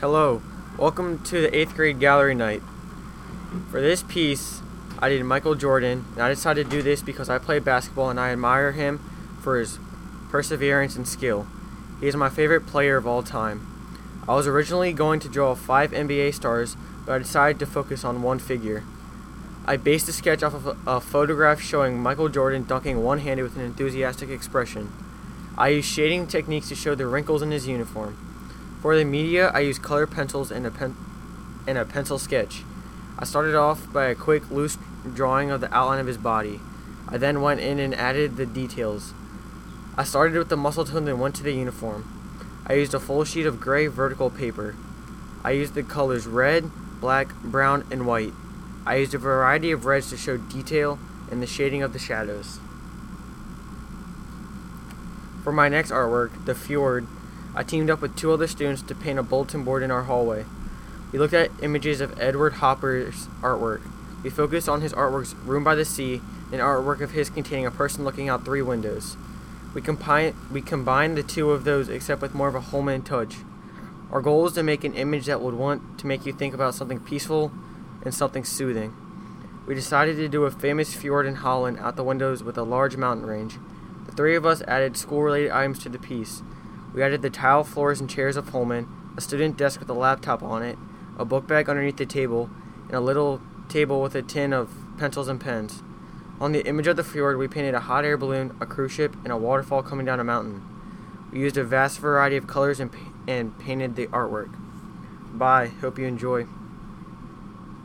Hello, welcome to the 8th grade gallery night. For this piece, I did Michael Jordan, and I decided to do this because I play basketball and I admire him for his perseverance and skill. He is my favorite player of all time. I was originally going to draw five NBA stars, but I decided to focus on one figure. I based the sketch off of a, photograph showing Michael Jordan dunking one handed with an enthusiastic expression. I used shading techniques to show the wrinkles in his uniform. For the media, I used colored pencils and a, pen- and a pencil sketch. I started off by a quick, loose drawing of the outline of his body. I then went in and added the details. I started with the muscle tone and went to the uniform. I used a full sheet of gray vertical paper. I used the colors red, black, brown, and white. I used a variety of reds to show detail and the shading of the shadows. For my next artwork, The Fjord, I teamed up with two other students to paint a bulletin board in our hallway. We looked at images of Edward Hopper's artwork. We focused on his artwork's Room by the Sea, an artwork of his containing a person looking out three windows. We, combine, we combined the two of those except with more of a Holman touch. Our goal was to make an image that would want to make you think about something peaceful and something soothing. We decided to do a famous fjord in Holland out the windows with a large mountain range. The three of us added school related items to the piece. We added the tile floors and chairs of Holman, a student desk with a laptop on it, a book bag underneath the table, and a little table with a tin of pencils and pens. On the image of the fjord, we painted a hot air balloon, a cruise ship, and a waterfall coming down a mountain. We used a vast variety of colors and, and painted the artwork. Bye. Hope you enjoy.